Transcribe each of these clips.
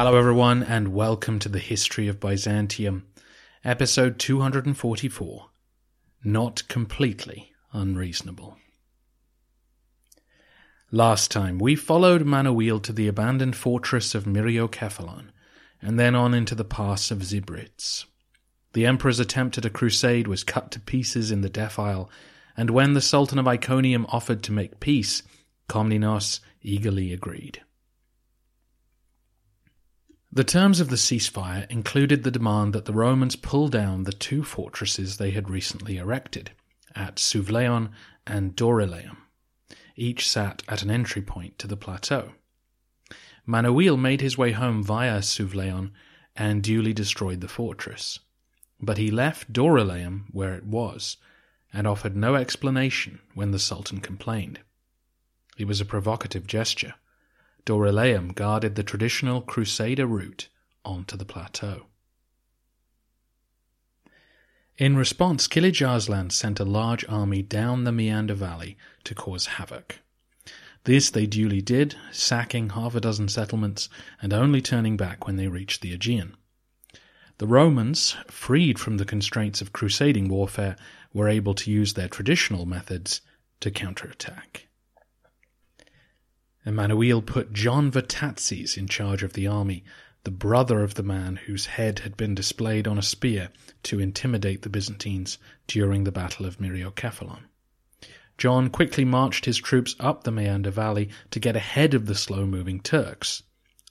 Hello, everyone, and welcome to the History of Byzantium, episode 244 Not Completely Unreasonable. Last time, we followed Manuel to the abandoned fortress of Myriokephalon, and then on into the pass of Zibrits. The emperor's attempt at a crusade was cut to pieces in the defile, and when the Sultan of Iconium offered to make peace, Komnenos eagerly agreed. The terms of the ceasefire included the demand that the Romans pull down the two fortresses they had recently erected, at Suvleon and Dorylaeum. Each sat at an entry point to the plateau. Manuel made his way home via Suvleon and duly destroyed the fortress. But he left Dorylaeum where it was, and offered no explanation when the Sultan complained. It was a provocative gesture. Dorylaeum guarded the traditional crusader route onto the plateau. In response, Kilij Arslan sent a large army down the Meander Valley to cause havoc. This they duly did, sacking half a dozen settlements and only turning back when they reached the Aegean. The Romans, freed from the constraints of crusading warfare, were able to use their traditional methods to counterattack. Emmanuel put John Vatatzes in charge of the army, the brother of the man whose head had been displayed on a spear to intimidate the Byzantines during the Battle of Myriokephalon. John quickly marched his troops up the Meander Valley to get ahead of the slow moving Turks.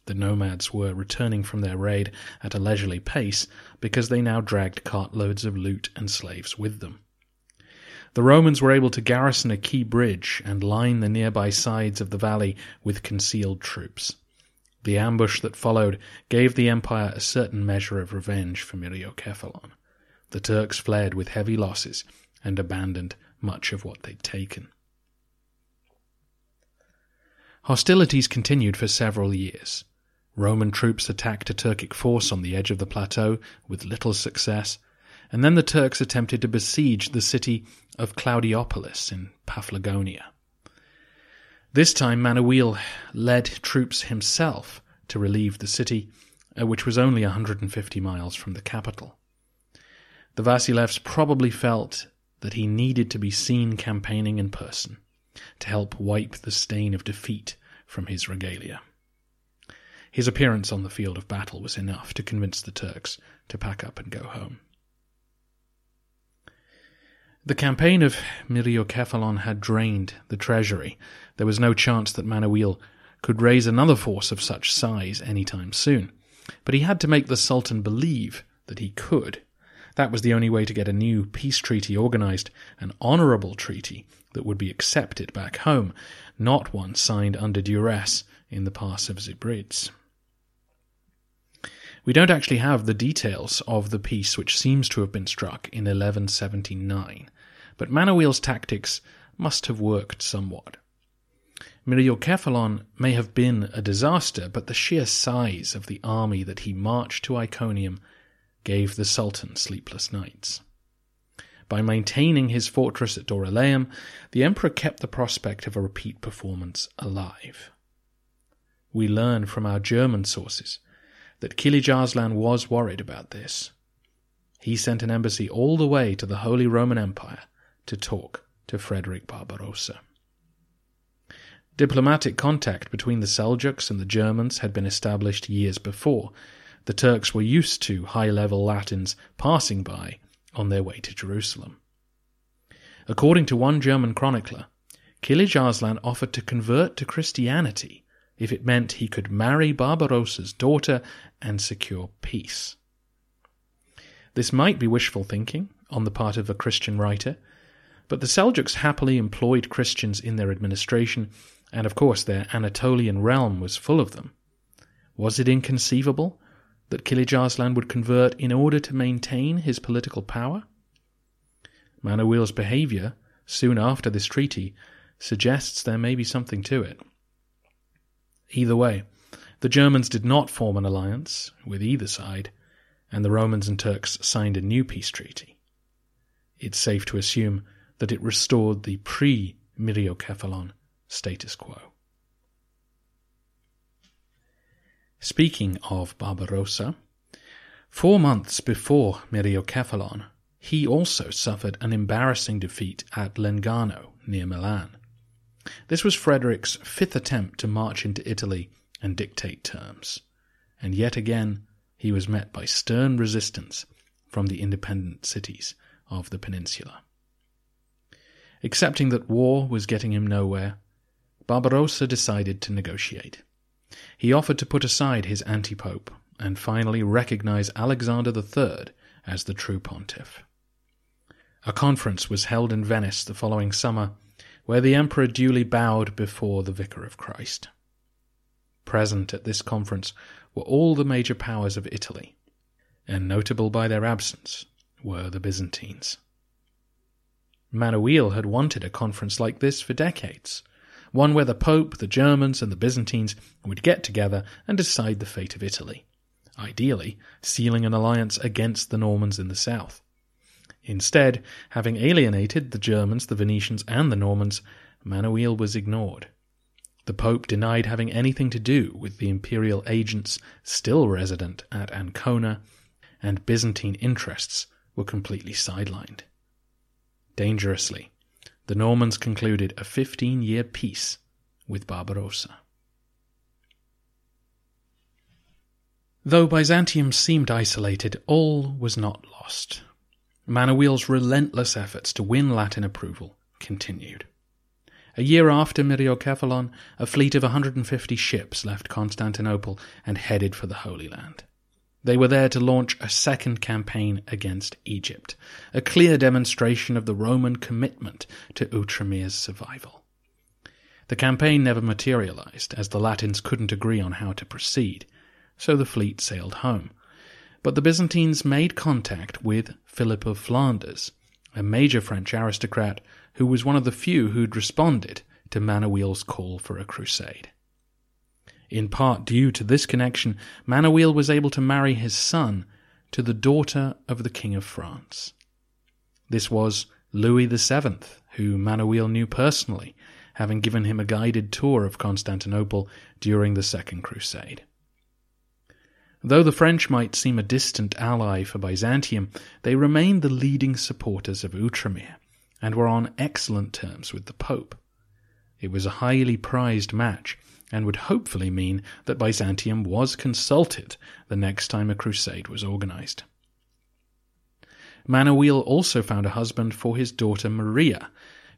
The nomads were returning from their raid at a leisurely pace because they now dragged cartloads of loot and slaves with them. The Romans were able to garrison a key bridge and line the nearby sides of the valley with concealed troops. The ambush that followed gave the empire a certain measure of revenge for Myriokephalon. The Turks fled with heavy losses and abandoned much of what they'd taken. Hostilities continued for several years. Roman troops attacked a Turkic force on the edge of the plateau with little success, and then the Turks attempted to besiege the city of Claudiopolis in Paphlagonia. This time Manuel led troops himself to relieve the city, uh, which was only 150 miles from the capital. The Vasilevs probably felt that he needed to be seen campaigning in person to help wipe the stain of defeat from his regalia. His appearance on the field of battle was enough to convince the Turks to pack up and go home. The campaign of Myriokephalon had drained the treasury. There was no chance that Manuel could raise another force of such size any time soon. But he had to make the Sultan believe that he could. That was the only way to get a new peace treaty organized, an honorable treaty that would be accepted back home, not one signed under duress in the pass of Zibrits. We don't actually have the details of the peace which seems to have been struck in 1179, but Manuel's tactics must have worked somewhat. Myriokephalon may have been a disaster, but the sheer size of the army that he marched to Iconium gave the Sultan sleepless nights. By maintaining his fortress at Dorylaeum, the emperor kept the prospect of a repeat performance alive. We learn from our German sources that Kilij Arslan was worried about this. he sent an embassy all the way to the Holy Roman Empire to talk to Frederick Barbarossa. Diplomatic contact between the Seljuks and the Germans had been established years before. The Turks were used to high level Latins passing by on their way to Jerusalem. According to one German chronicler, Kilij Arslan offered to convert to Christianity if it meant he could marry Barbarossa's daughter and secure peace. This might be wishful thinking on the part of a Christian writer, but the Seljuks happily employed Christians in their administration, and of course their Anatolian realm was full of them. Was it inconceivable that Kilij Arslan would convert in order to maintain his political power? Manuel's behavior, soon after this treaty, suggests there may be something to it. Either way, the Germans did not form an alliance with either side, and the Romans and Turks signed a new peace treaty. It's safe to assume that it restored the pre Myriokephalon status quo. Speaking of Barbarossa, four months before Myriokephalon, he also suffered an embarrassing defeat at Legnano near Milan. This was Frederick's fifth attempt to march into Italy and dictate terms, and yet again he was met by stern resistance from the independent cities of the peninsula. Accepting that war was getting him nowhere, Barbarossa decided to negotiate. He offered to put aside his anti pope and finally recognize Alexander III as the true pontiff. A conference was held in Venice the following summer, where the emperor duly bowed before the Vicar of Christ. Present at this conference were all the major powers of Italy, and notable by their absence were the Byzantines. Manuel had wanted a conference like this for decades, one where the Pope, the Germans, and the Byzantines would get together and decide the fate of Italy, ideally sealing an alliance against the Normans in the south. Instead, having alienated the Germans, the Venetians, and the Normans, Manuel was ignored. The Pope denied having anything to do with the imperial agents still resident at Ancona, and Byzantine interests were completely sidelined. Dangerously, the Normans concluded a 15 year peace with Barbarossa. Though Byzantium seemed isolated, all was not lost. Manuel's relentless efforts to win Latin approval continued. A year after Myriokephalon, a fleet of 150 ships left Constantinople and headed for the Holy Land. They were there to launch a second campaign against Egypt, a clear demonstration of the Roman commitment to Outremer's survival. The campaign never materialized, as the Latins couldn't agree on how to proceed, so the fleet sailed home. But the Byzantines made contact with Philip of Flanders, a major French aristocrat who was one of the few who'd responded to Manuel's call for a crusade. In part due to this connection, Manuel was able to marry his son to the daughter of the King of France. This was Louis VII, who Manuel knew personally, having given him a guided tour of Constantinople during the Second Crusade. Though the French might seem a distant ally for Byzantium, they remained the leading supporters of Outremer and were on excellent terms with the Pope. It was a highly prized match, and would hopefully mean that Byzantium was consulted the next time a crusade was organized. Manuel also found a husband for his daughter Maria,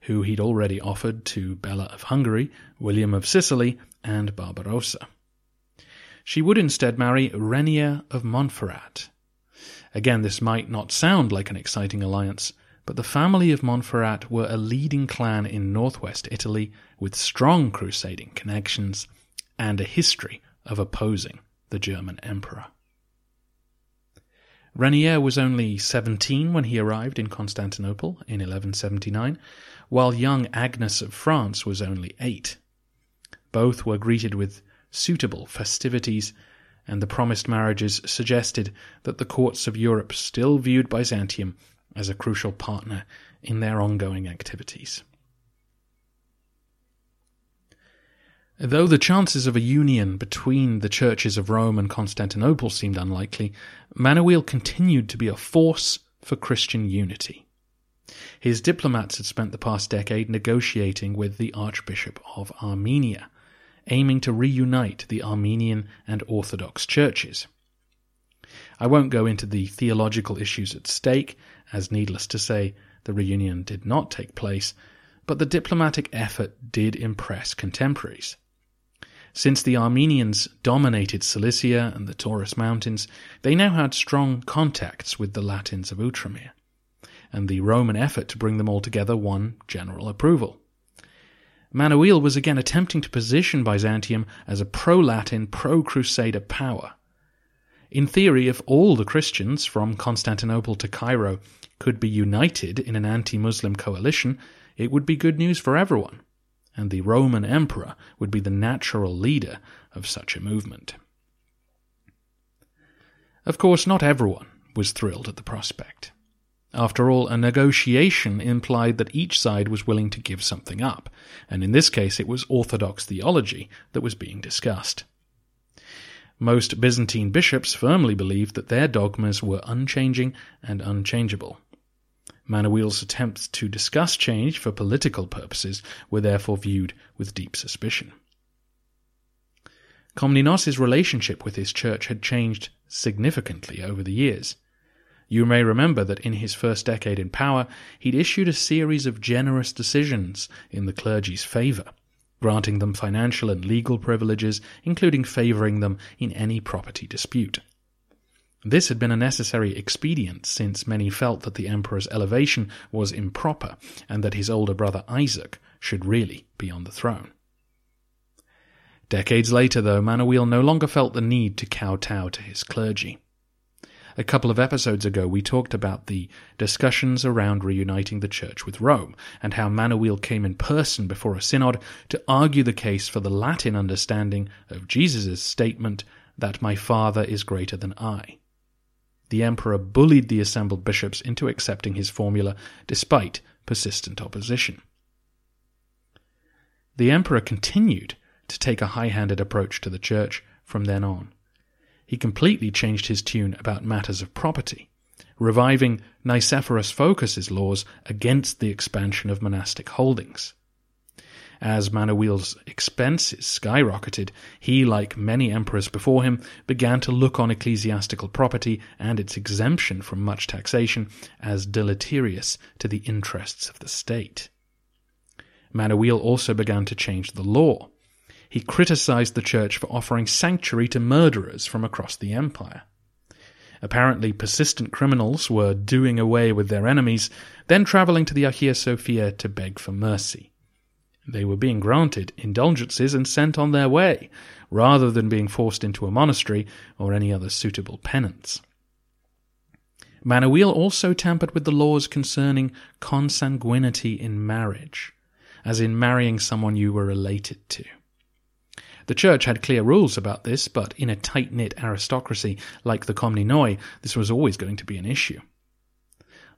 who he'd already offered to Bela of Hungary, William of Sicily, and Barbarossa. She would instead marry Renier of Montferrat. Again, this might not sound like an exciting alliance, but the family of Montferrat were a leading clan in northwest Italy with strong crusading connections and a history of opposing the German emperor. Renier was only 17 when he arrived in Constantinople in 1179, while young Agnes of France was only eight. Both were greeted with suitable festivities, and the promised marriages suggested that the courts of Europe still viewed Byzantium as a crucial partner in their ongoing activities. Though the chances of a union between the churches of Rome and Constantinople seemed unlikely, Manuel continued to be a force for Christian unity. His diplomats had spent the past decade negotiating with the Archbishop of Armenia, aiming to reunite the Armenian and Orthodox churches. I won't go into the theological issues at stake, as needless to say, the reunion did not take place, but the diplomatic effort did impress contemporaries. Since the Armenians dominated Cilicia and the Taurus Mountains, they now had strong contacts with the Latins of Outremer, and the Roman effort to bring them all together won general approval. Manuel was again attempting to position Byzantium as a pro Latin, pro Crusader power. In theory, if all the Christians from Constantinople to Cairo could be united in an anti Muslim coalition, it would be good news for everyone and the Roman emperor would be the natural leader of such a movement. Of course, not everyone was thrilled at the prospect. After all, a negotiation implied that each side was willing to give something up, and in this case it was Orthodox theology that was being discussed. Most Byzantine bishops firmly believed that their dogmas were unchanging and unchangeable. Manuel's attempts to discuss change for political purposes were therefore viewed with deep suspicion. Komnenos' relationship with his church had changed significantly over the years. You may remember that in his first decade in power, he'd issued a series of generous decisions in the clergy's favour, granting them financial and legal privileges, including favouring them in any property dispute. This had been a necessary expedient, since many felt that the emperor's elevation was improper, and that his older brother Isaac should really be on the throne. Decades later, though, Manuel no longer felt the need to kowtow to his clergy. A couple of episodes ago, we talked about the discussions around reuniting the church with Rome, and how Manuel came in person before a synod to argue the case for the Latin understanding of Jesus' statement that my Father is greater than I the emperor bullied the assembled bishops into accepting his formula despite persistent opposition. The emperor continued to take a high handed approach to the church from then on. He completely changed his tune about matters of property, reviving Nicephorus Phocas's laws against the expansion of monastic holdings. As Manuel's expenses skyrocketed, he, like many emperors before him, began to look on ecclesiastical property and its exemption from much taxation as deleterious to the interests of the state. Manuel also began to change the law. He criticized the church for offering sanctuary to murderers from across the empire. Apparently, persistent criminals were doing away with their enemies, then traveling to the Hagia Sophia to beg for mercy. They were being granted indulgences and sent on their way, rather than being forced into a monastery or any other suitable penance. Manuel also tampered with the laws concerning consanguinity in marriage, as in marrying someone you were related to. The church had clear rules about this, but in a tight knit aristocracy like the Komnenoi, this was always going to be an issue.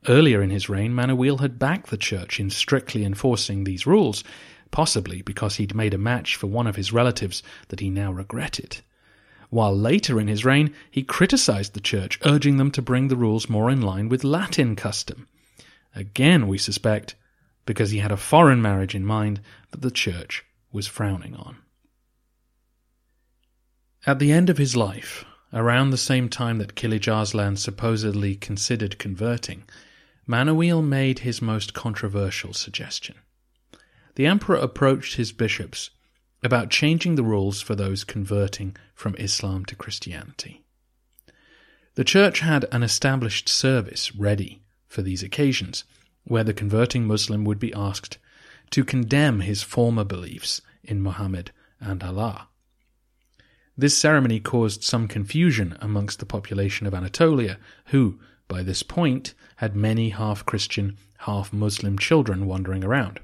Earlier in his reign, Manuel had backed the church in strictly enforcing these rules, possibly because he'd made a match for one of his relatives that he now regretted. While later in his reign, he criticized the church, urging them to bring the rules more in line with Latin custom. Again, we suspect, because he had a foreign marriage in mind that the church was frowning on. At the end of his life, around the same time that Kilij Arslan supposedly considered converting, Manuel made his most controversial suggestion the emperor approached his bishops about changing the rules for those converting from Islam to Christianity. The church had an established service ready for these occasions, where the converting Muslim would be asked to condemn his former beliefs in Muhammad and Allah. This ceremony caused some confusion amongst the population of Anatolia, who, by this point, had many half Christian, half Muslim children wandering around.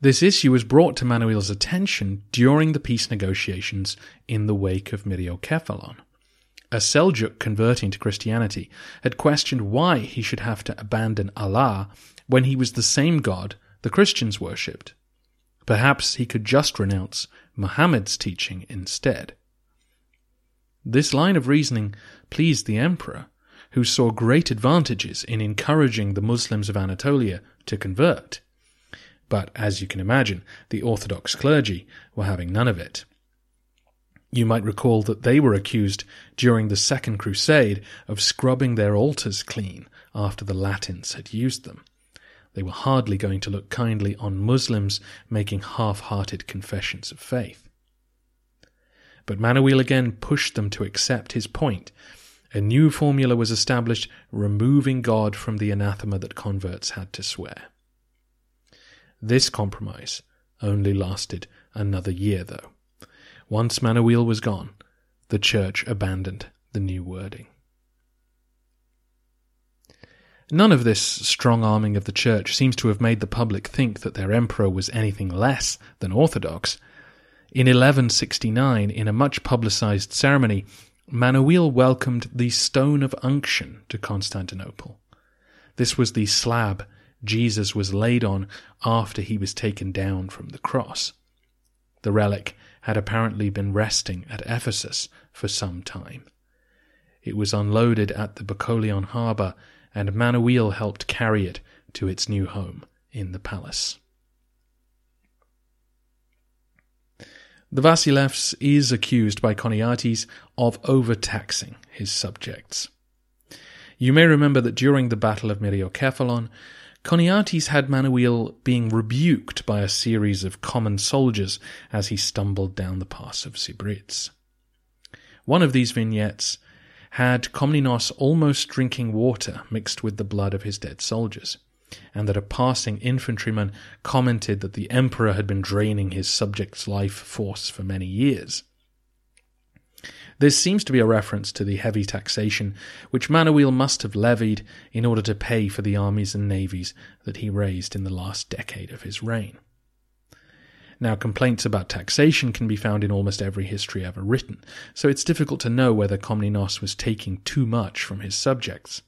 This issue was brought to Manuel's attention during the peace negotiations in the wake of Myriokephalon. A Seljuk converting to Christianity had questioned why he should have to abandon Allah when he was the same God the Christians worshipped. Perhaps he could just renounce Muhammad's teaching instead. This line of reasoning pleased the emperor, who saw great advantages in encouraging the Muslims of Anatolia to convert. But as you can imagine, the Orthodox clergy were having none of it. You might recall that they were accused during the Second Crusade of scrubbing their altars clean after the Latins had used them. They were hardly going to look kindly on Muslims making half hearted confessions of faith. But Manuel again pushed them to accept his point. A new formula was established, removing God from the anathema that converts had to swear. This compromise only lasted another year, though. Once Manuel was gone, the church abandoned the new wording. None of this strong arming of the church seems to have made the public think that their emperor was anything less than orthodox. In 1169, in a much publicized ceremony, Manuel welcomed the stone of unction to Constantinople. This was the slab Jesus was laid on after he was taken down from the cross. The relic had apparently been resting at Ephesus for some time. It was unloaded at the Boukoleon harbour and Manuel helped carry it to its new home in the palace. The Vasilevs is accused by Choniates of overtaxing his subjects. You may remember that during the Battle of Myriokephalon, Choniates had Manuel being rebuked by a series of common soldiers as he stumbled down the pass of Sibrits. One of these vignettes had Komnenos almost drinking water mixed with the blood of his dead soldiers, and that a passing infantryman commented that the emperor had been draining his subjects' life force for many years. This seems to be a reference to the heavy taxation which Manuel must have levied in order to pay for the armies and navies that he raised in the last decade of his reign. Now, complaints about taxation can be found in almost every history ever written, so it's difficult to know whether Komnenos was taking too much from his subjects.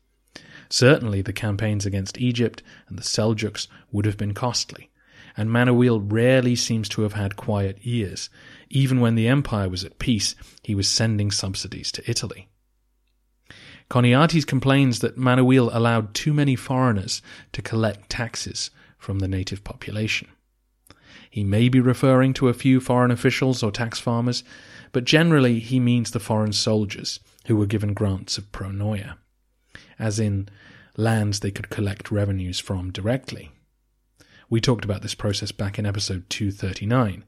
Certainly, the campaigns against Egypt and the Seljuks would have been costly, and Manuel rarely seems to have had quiet years. Even when the empire was at peace, he was sending subsidies to Italy. Choniates complains that Manuel allowed too many foreigners to collect taxes from the native population. He may be referring to a few foreign officials or tax farmers, but generally he means the foreign soldiers who were given grants of pronoia, as in lands they could collect revenues from directly. We talked about this process back in episode 239.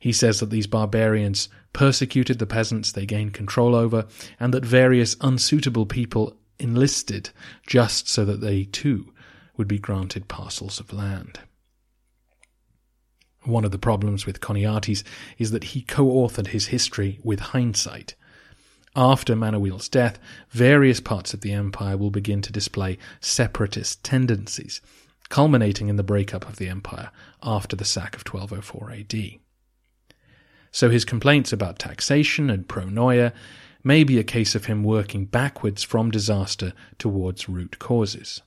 He says that these barbarians persecuted the peasants they gained control over, and that various unsuitable people enlisted just so that they too would be granted parcels of land. One of the problems with Choniates is that he co authored his history with hindsight. After Manuel's death, various parts of the empire will begin to display separatist tendencies, culminating in the breakup of the empire after the sack of 1204 AD. So his complaints about taxation and pronoia may be a case of him working backwards from disaster towards root causes.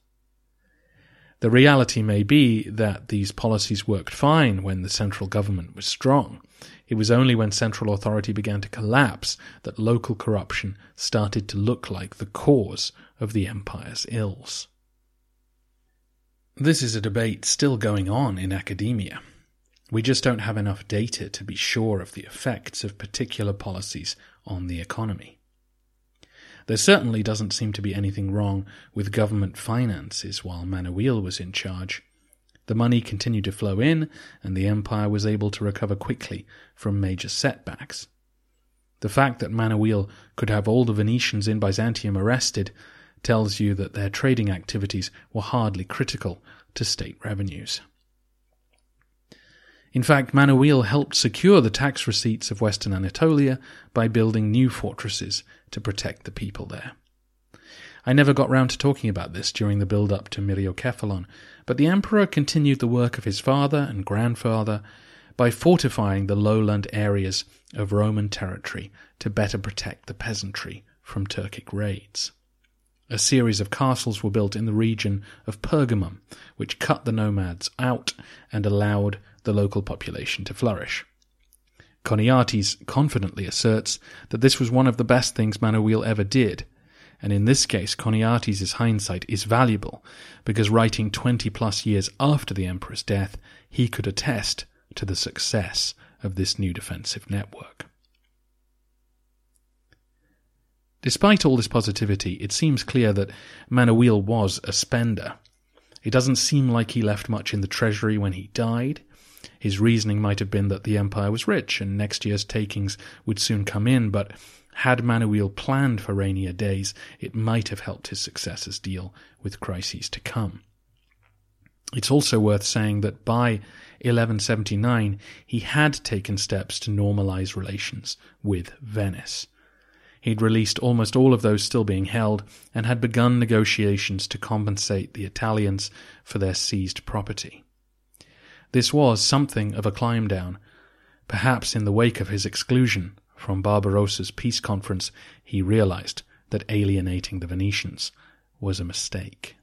The reality may be that these policies worked fine when the central government was strong. It was only when central authority began to collapse that local corruption started to look like the cause of the empire's ills. This is a debate still going on in academia. We just don't have enough data to be sure of the effects of particular policies on the economy. There certainly doesn't seem to be anything wrong with government finances while Manuel was in charge. The money continued to flow in, and the empire was able to recover quickly from major setbacks. The fact that Manuel could have all the Venetians in Byzantium arrested tells you that their trading activities were hardly critical to state revenues. In fact, Manuel helped secure the tax receipts of western Anatolia by building new fortresses to protect the people there. I never got round to talking about this during the build up to Myriokephalon, but the emperor continued the work of his father and grandfather by fortifying the lowland areas of Roman territory to better protect the peasantry from Turkic raids. A series of castles were built in the region of Pergamum, which cut the nomads out and allowed the local population to flourish. Choniates confidently asserts that this was one of the best things Manuel ever did, and in this case, Choniates' hindsight is valuable because writing 20 plus years after the emperor's death, he could attest to the success of this new defensive network. Despite all this positivity, it seems clear that Manuel was a spender. It doesn't seem like he left much in the treasury when he died, his reasoning might have been that the empire was rich and next year's takings would soon come in, but had Manuel planned for rainier days, it might have helped his successors deal with crises to come. It's also worth saying that by 1179 he had taken steps to normalize relations with Venice. He'd released almost all of those still being held and had begun negotiations to compensate the Italians for their seized property. This was something of a climb down. Perhaps in the wake of his exclusion from Barbarossa's peace conference, he realized that alienating the Venetians was a mistake.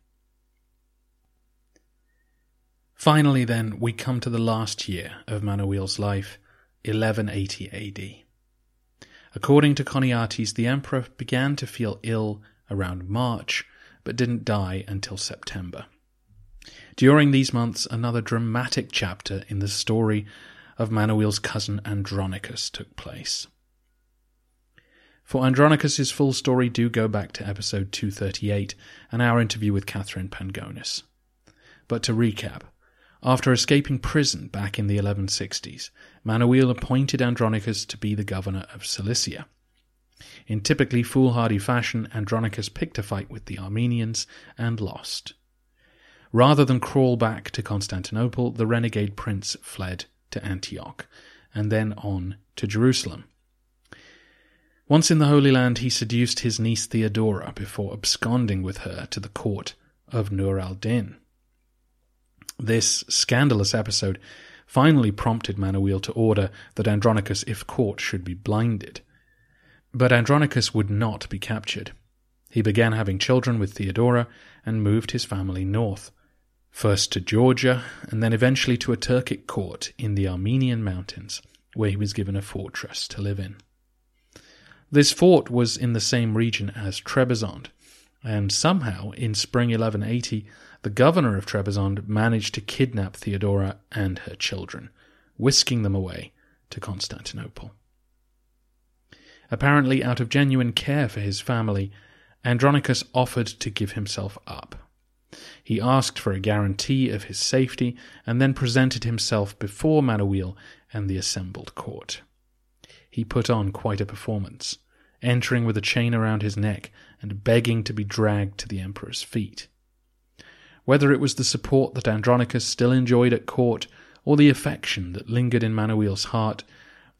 Finally, then, we come to the last year of Manuel's life, 1180 AD. According to Choniates, the emperor began to feel ill around March, but didn't die until September. During these months, another dramatic chapter in the story of Manuel's cousin Andronicus took place. For Andronicus's full story, do go back to episode 238 and our interview with Katherine Pangonis. But to recap, after escaping prison back in the 1160s, Manuel appointed Andronicus to be the governor of Cilicia. In typically foolhardy fashion, Andronicus picked a fight with the Armenians and lost. Rather than crawl back to Constantinople, the renegade prince fled to Antioch and then on to Jerusalem. Once in the Holy Land, he seduced his niece Theodora before absconding with her to the court of Nur al Din. This scandalous episode finally prompted Manuel to order that Andronicus, if caught, should be blinded. But Andronicus would not be captured. He began having children with Theodora and moved his family north first to Georgia, and then eventually to a Turkic court in the Armenian mountains, where he was given a fortress to live in. This fort was in the same region as Trebizond, and somehow, in spring 1180, the governor of Trebizond managed to kidnap Theodora and her children, whisking them away to Constantinople. Apparently, out of genuine care for his family, Andronicus offered to give himself up. He asked for a guarantee of his safety and then presented himself before Manuel and the assembled court. He put on quite a performance, entering with a chain around his neck and begging to be dragged to the emperor's feet. Whether it was the support that Andronicus still enjoyed at court or the affection that lingered in Manuel's heart,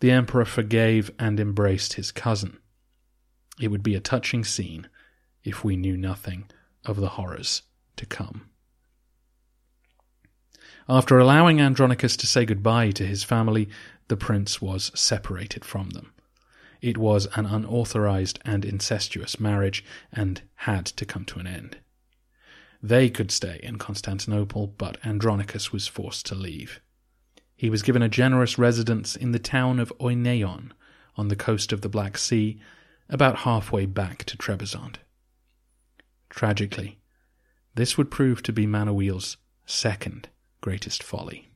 the emperor forgave and embraced his cousin. It would be a touching scene if we knew nothing of the horrors to come. After allowing Andronicus to say goodbye to his family, the prince was separated from them. It was an unauthorized and incestuous marriage and had to come to an end. They could stay in Constantinople, but Andronicus was forced to leave. He was given a generous residence in the town of Oineon on the coast of the Black Sea, about halfway back to Trebizond. Tragically, this would prove to be Manuel's second greatest folly.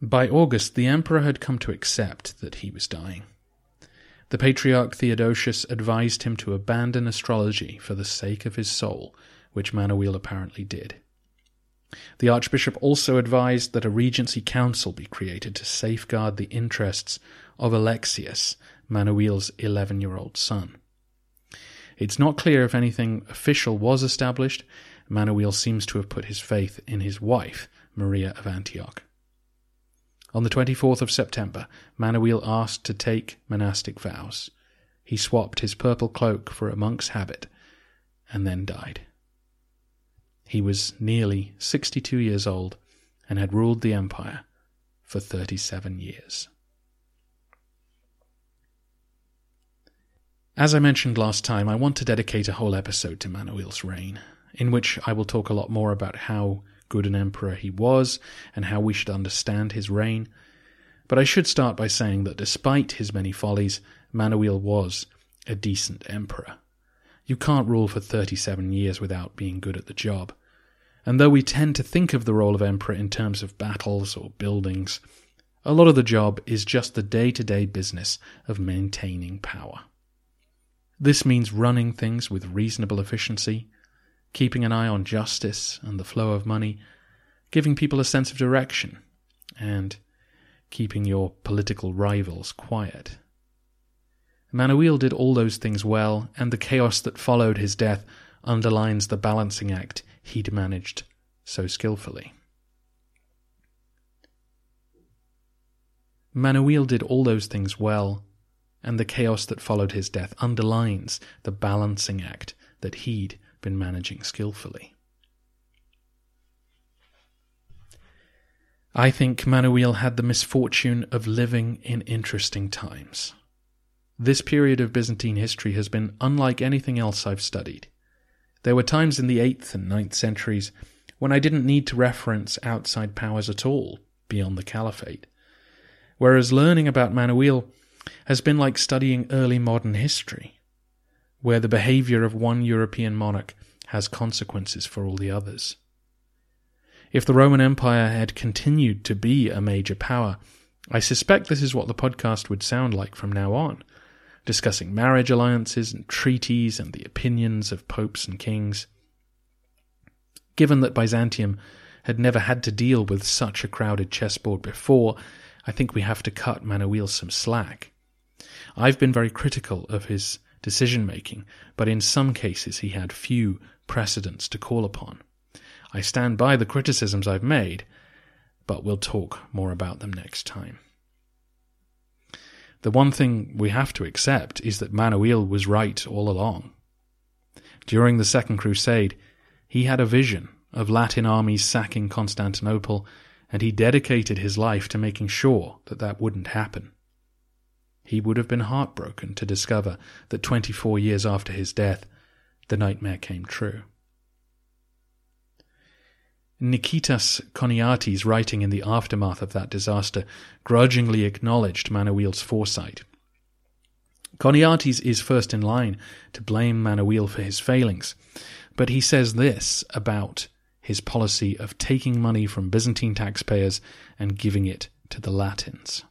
By August, the emperor had come to accept that he was dying. The patriarch Theodosius advised him to abandon astrology for the sake of his soul, which Manuel apparently did. The archbishop also advised that a regency council be created to safeguard the interests of Alexius, Manuel's eleven year old son. It's not clear if anything official was established. Manuel seems to have put his faith in his wife, Maria of Antioch. On the 24th of September, Manuel asked to take monastic vows. He swapped his purple cloak for a monk's habit and then died. He was nearly 62 years old and had ruled the empire for 37 years. As I mentioned last time, I want to dedicate a whole episode to Manuel's reign, in which I will talk a lot more about how good an emperor he was and how we should understand his reign. But I should start by saying that despite his many follies, Manuel was a decent emperor. You can't rule for 37 years without being good at the job. And though we tend to think of the role of emperor in terms of battles or buildings, a lot of the job is just the day to day business of maintaining power. This means running things with reasonable efficiency, keeping an eye on justice and the flow of money, giving people a sense of direction, and keeping your political rivals quiet. Manuel did all those things well, and the chaos that followed his death underlines the balancing act he'd managed so skillfully. Manuel did all those things well, and the chaos that followed his death underlines the balancing act that he'd been managing skillfully. I think Manuel had the misfortune of living in interesting times. This period of Byzantine history has been unlike anything else I've studied. There were times in the 8th and ninth centuries when I didn't need to reference outside powers at all beyond the Caliphate whereas learning about Manuel has been like studying early modern history, where the behavior of one European monarch has consequences for all the others. If the Roman Empire had continued to be a major power, I suspect this is what the podcast would sound like from now on, discussing marriage alliances and treaties and the opinions of popes and kings. Given that Byzantium had never had to deal with such a crowded chessboard before, I think we have to cut Manuel some slack. I've been very critical of his decision making, but in some cases he had few precedents to call upon. I stand by the criticisms I've made, but we'll talk more about them next time. The one thing we have to accept is that Manuel was right all along. During the Second Crusade, he had a vision of Latin armies sacking Constantinople and he dedicated his life to making sure that that wouldn't happen. He would have been heartbroken to discover that 24 years after his death, the nightmare came true. Nikitas Choniates, writing in the aftermath of that disaster, grudgingly acknowledged Manuel's foresight. Choniates is first in line to blame Manuel for his failings, but he says this about his policy of taking money from Byzantine taxpayers and giving it to the Latins.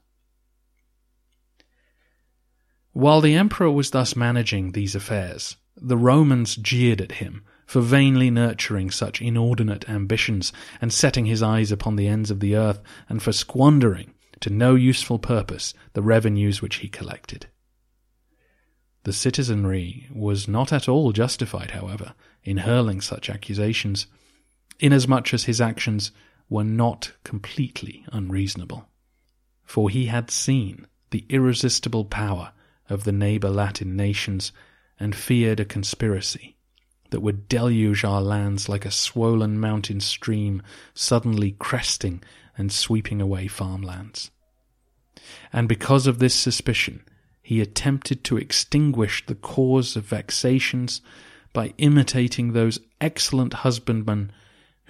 While the emperor was thus managing these affairs, the Romans jeered at him for vainly nurturing such inordinate ambitions and setting his eyes upon the ends of the earth, and for squandering to no useful purpose the revenues which he collected. The citizenry was not at all justified, however, in hurling such accusations, inasmuch as his actions were not completely unreasonable. For he had seen the irresistible power of the neighbour Latin nations and feared a conspiracy that would deluge our lands like a swollen mountain stream suddenly cresting and sweeping away farmlands. And because of this suspicion, he attempted to extinguish the cause of vexations by imitating those excellent husbandmen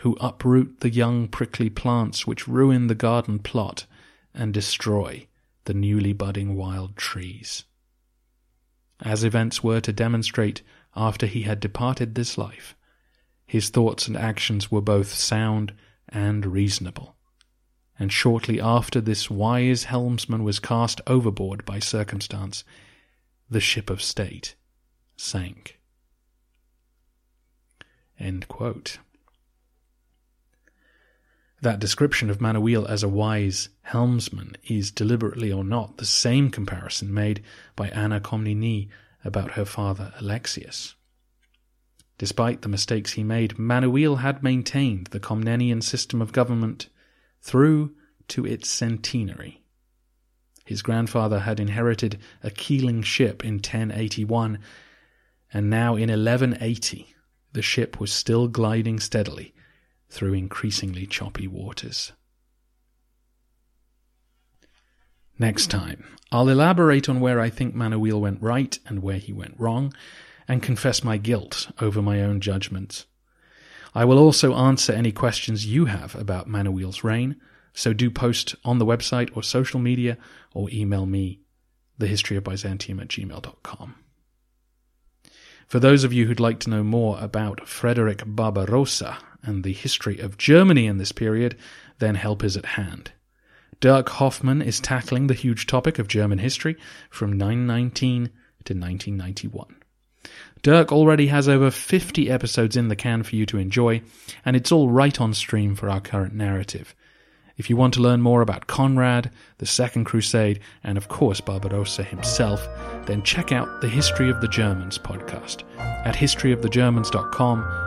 who uproot the young prickly plants which ruin the garden plot and destroy the newly budding wild trees. As events were to demonstrate after he had departed this life, his thoughts and actions were both sound and reasonable. And shortly after this wise helmsman was cast overboard by circumstance, the ship of state sank. End quote. That description of Manuel as a wise helmsman is, deliberately or not, the same comparison made by Anna Komnene about her father Alexius. Despite the mistakes he made, Manuel had maintained the Komnenian system of government through to its centenary. His grandfather had inherited a keeling ship in 1081, and now in 1180 the ship was still gliding steadily through increasingly choppy waters. Next time, I'll elaborate on where I think Manuel went right and where he went wrong, and confess my guilt over my own judgments. I will also answer any questions you have about Manuel's reign, so do post on the website or social media or email me, thehistoryofbyzantium at gmail.com. For those of you who'd like to know more about Frederick Barbarossa and the history of Germany in this period, then help is at hand. Dirk Hoffmann is tackling the huge topic of German history from 919 to 1991. Dirk already has over 50 episodes in the can for you to enjoy, and it's all right on stream for our current narrative. If you want to learn more about Conrad, the Second Crusade, and of course Barbarossa himself, then check out the History of the Germans podcast at historyofthegermans.com